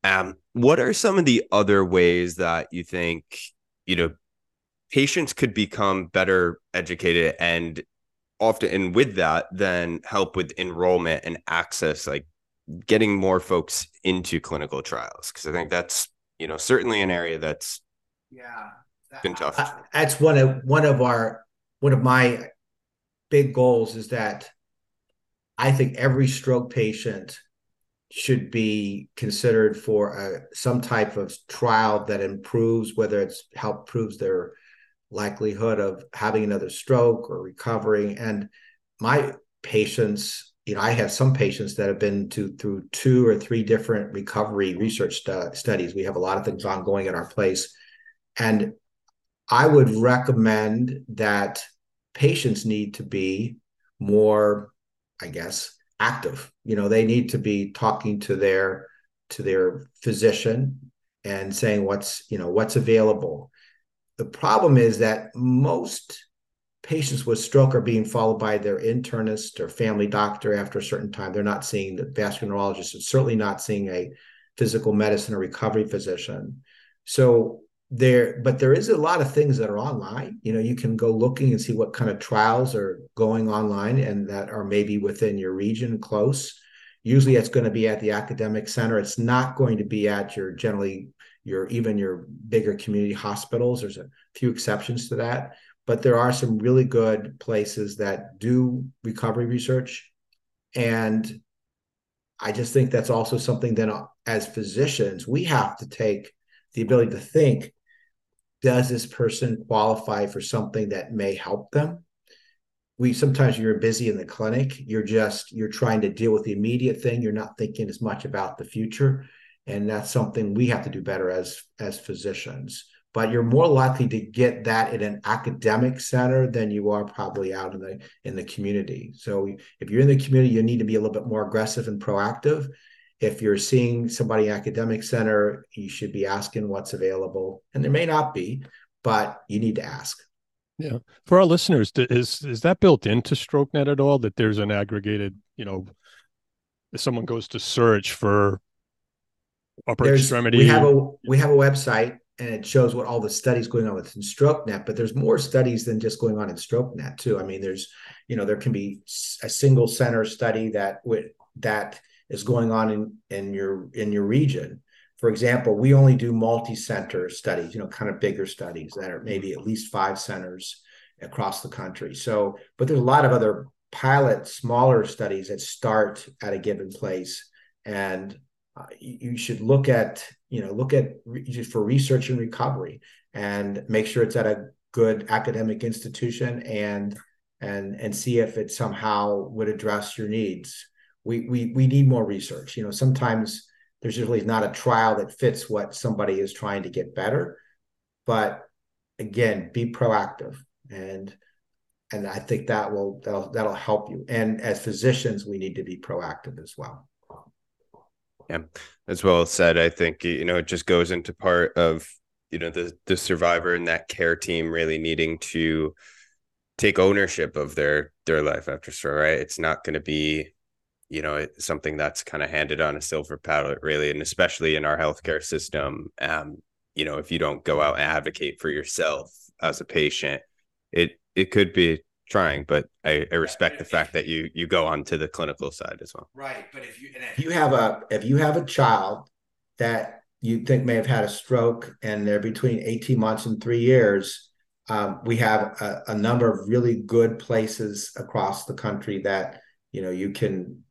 Um, what are some of the other ways that you think, you know, patients could become better educated and often and with that then help with enrollment and access like getting more folks into clinical trials because i think that's you know certainly an area that's yeah been tough. I, that's one of one of our one of my big goals is that i think every stroke patient should be considered for a, some type of trial that improves whether it's help proves their likelihood of having another stroke or recovering. And my patients, you know, I have some patients that have been to through two or three different recovery research stu- studies. We have a lot of things ongoing at our place. And I would recommend that patients need to be more, I guess, active. You know, they need to be talking to their to their physician and saying what's, you know, what's available the problem is that most patients with stroke are being followed by their internist or family doctor after a certain time. They're not seeing the vascular neurologist and certainly not seeing a physical medicine or recovery physician. So there, but there is a lot of things that are online. You know, you can go looking and see what kind of trials are going online and that are maybe within your region close. Usually it's going to be at the academic center. It's not going to be at your generally your even your bigger community hospitals. There's a few exceptions to that, but there are some really good places that do recovery research, and I just think that's also something that uh, as physicians we have to take the ability to think does this person qualify for something that may help them we sometimes you're busy in the clinic you're just you're trying to deal with the immediate thing you're not thinking as much about the future and that's something we have to do better as as physicians. But you're more likely to get that in an academic center than you are probably out in the in the community. So if you're in the community you need to be a little bit more aggressive and proactive. If you're seeing somebody in academic center you should be asking what's available. And there may not be but you need to ask. Yeah. For our listeners is is that built into strokenet at all? That there's an aggregated you know if someone goes to search for upper there's, extremity. We have a we have a website and it shows what all the studies going on within StrokeNet, but there's more studies than just going on in StrokeNet too. I mean, there's you know there can be a single center study that that is going on in in your in your region. for example, we only do multi-center studies, you know, kind of bigger studies that are maybe at least five centers across the country. So, but there's a lot of other pilot smaller studies that start at a given place and uh, you should look at you know look at re- for research and recovery and make sure it's at a good academic institution and and and see if it somehow would address your needs. We we we need more research. You know sometimes there's usually not a trial that fits what somebody is trying to get better. But again be proactive and and i think that will that'll, that'll help you. And as physicians we need to be proactive as well yeah, as well said. I think you know it just goes into part of you know the the survivor and that care team really needing to take ownership of their their life after stroke. Right, it's not going to be you know something that's kind of handed on a silver platter, really, and especially in our healthcare system. Um, you know, if you don't go out and advocate for yourself as a patient, it it could be trying, but I, I respect the fact that you you go on to the clinical side as well. Right, but if you if you have a if you have a child that you think may have had a stroke and they're between 18 months and three years, um, we have a, a, number of really good places across the country that you know you can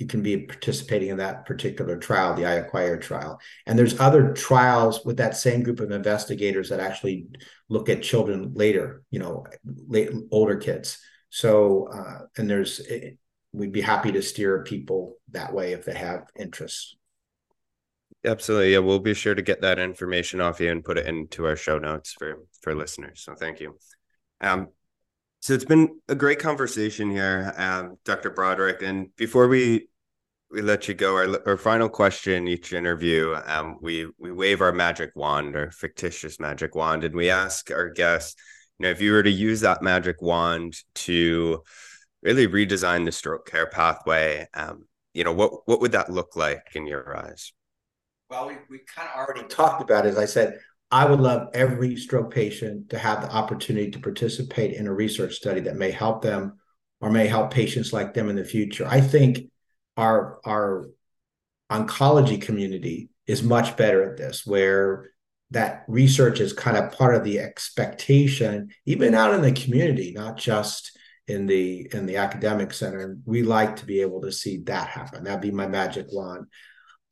you can be participating in that particular trial, the I-ACQUIRE trial. And there's other trials with that same group of investigators that actually look at children later, you know, late, older kids. So, uh, and there's, it, we'd be happy to steer people that way if they have interests. Absolutely. Yeah, we'll be sure to get that information off you and put it into our show notes for for listeners. So thank you. Um, so it's been a great conversation here, um, Dr. Broderick. And before we we let you go. Our, our final question each interview, um, we we wave our magic wand or fictitious magic wand, and we ask our guests, you know, if you were to use that magic wand to really redesign the stroke care pathway, um, you know, what what would that look like in your eyes? Well, we, we kind of already talked about it. As I said, I would love every stroke patient to have the opportunity to participate in a research study that may help them or may help patients like them in the future. I think our our oncology community is much better at this where that research is kind of part of the expectation even out in the community not just in the in the academic center. We like to be able to see that happen. That'd be my magic wand.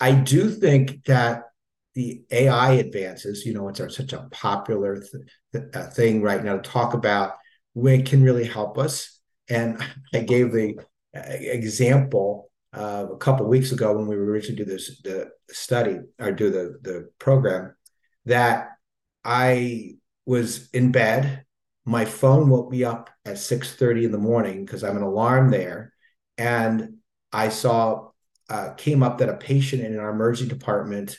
I do think that the ai advances you know it's such a popular th- uh, thing right now to talk about it can really help us and i gave the uh, example uh, a couple weeks ago when we were originally do this the study or do the the program that I was in bed. My phone woke me up at 6:30 in the morning because I'm an alarm there, and I saw uh, came up that a patient in our emergency department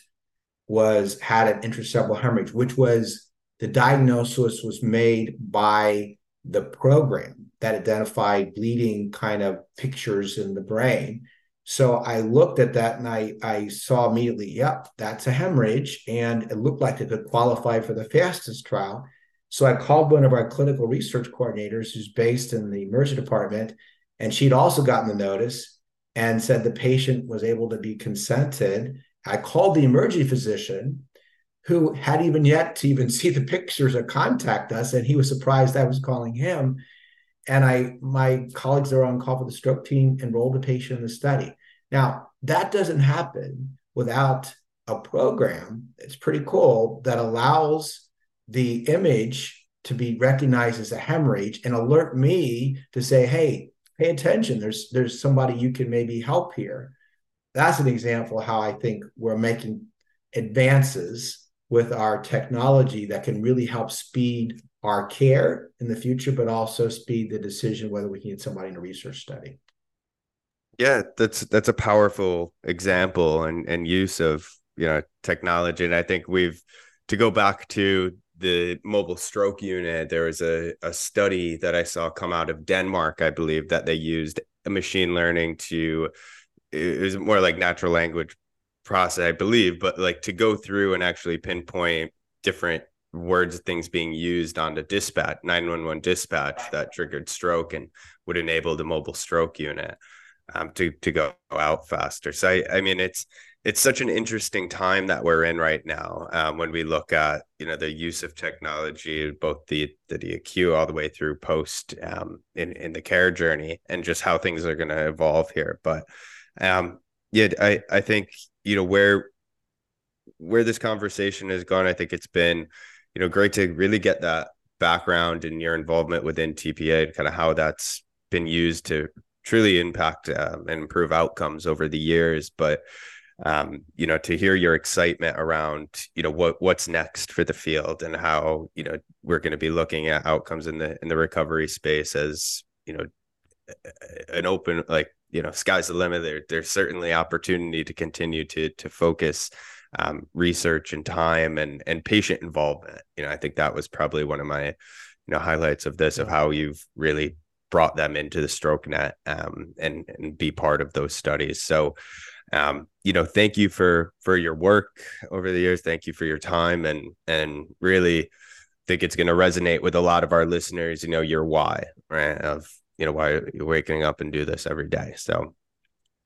was had an intracerebral hemorrhage, which was the diagnosis was made by the program that identified bleeding kind of pictures in the brain so I looked at that and I, I saw immediately, yep, that's a hemorrhage. And it looked like it could qualify for the FASTEST trial. So I called one of our clinical research coordinators who's based in the emergency department, and she'd also gotten the notice and said the patient was able to be consented. I called the emergency physician who had even yet to even see the pictures or contact us, and he was surprised I was calling him. And I, my colleagues were on call for the stroke team enrolled the patient in the study. Now, that doesn't happen without a program. It's pretty cool that allows the image to be recognized as a hemorrhage and alert me to say, hey, pay attention. There's there's somebody you can maybe help here. That's an example of how I think we're making advances with our technology that can really help speed our care in the future, but also speed the decision whether we can get somebody in a research study. Yeah, that's that's a powerful example and and use of you know technology, and I think we've to go back to the mobile stroke unit. There was a a study that I saw come out of Denmark, I believe, that they used machine learning to it was more like natural language process, I believe, but like to go through and actually pinpoint different words things being used on the dispatch 911 dispatch that triggered stroke and would enable the mobile stroke unit um, to to go out faster. So I, I mean, it's it's such an interesting time that we're in right now um, when we look at you know the use of technology both the the DAQ all the way through post um, in in the care journey and just how things are going to evolve here but um, yeah I I think you know where where this conversation has gone I think it's been you know great to really get that background and your involvement within TPA and kind of how that's been used to truly impact um, and improve outcomes over the years. But um, you know, to hear your excitement around, you know, what what's next for the field and how, you know, we're going to be looking at outcomes in the in the recovery space as, you know, an open like, you know, sky's the limit. There there's certainly opportunity to continue to to focus um, research and time and and patient involvement. You know, I think that was probably one of my, you know, highlights of this of how you've really brought them into the StrokeNet um, and and be part of those studies. So um, you know, thank you for for your work over the years. Thank you for your time, and and really think it's going to resonate with a lot of our listeners. You know, your why, right? Of you know why you're waking up and do this every day. So,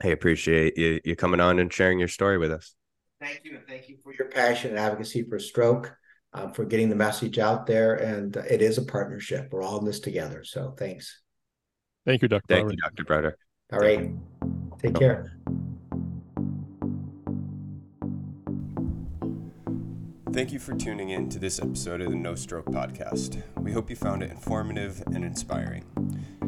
I appreciate you you coming on and sharing your story with us. Thank you, and thank you for your passion and advocacy for stroke. Um, for getting the message out there, and it is a partnership. We're all in this together. So, thanks. Thank you, Dr. Thank you, Dr. Browder. All right. Take care. Thank you for tuning in to this episode of the Know Stroke Podcast. We hope you found it informative and inspiring.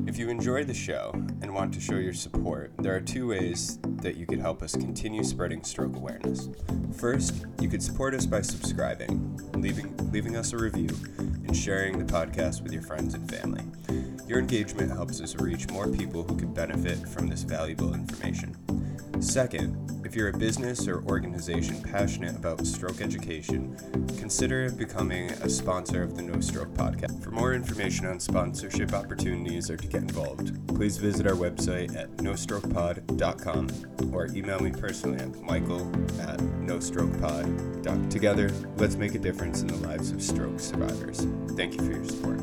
If you enjoy the show and want to show your support, there are two ways that you could help us continue spreading stroke awareness. First, you could support us by subscribing, leaving, leaving us a review, and sharing the podcast with your friends and family. Your engagement helps us reach more people who could benefit from this valuable information. Second, if you're a business or organization passionate about stroke education, consider becoming a sponsor of the Know Stroke podcast. For more information on sponsorship opportunities or to get involved, please visit our website at nostrokepod.com or email me personally at michael at nostrokepod. Together, let's make a difference in the lives of stroke survivors. Thank you for your support.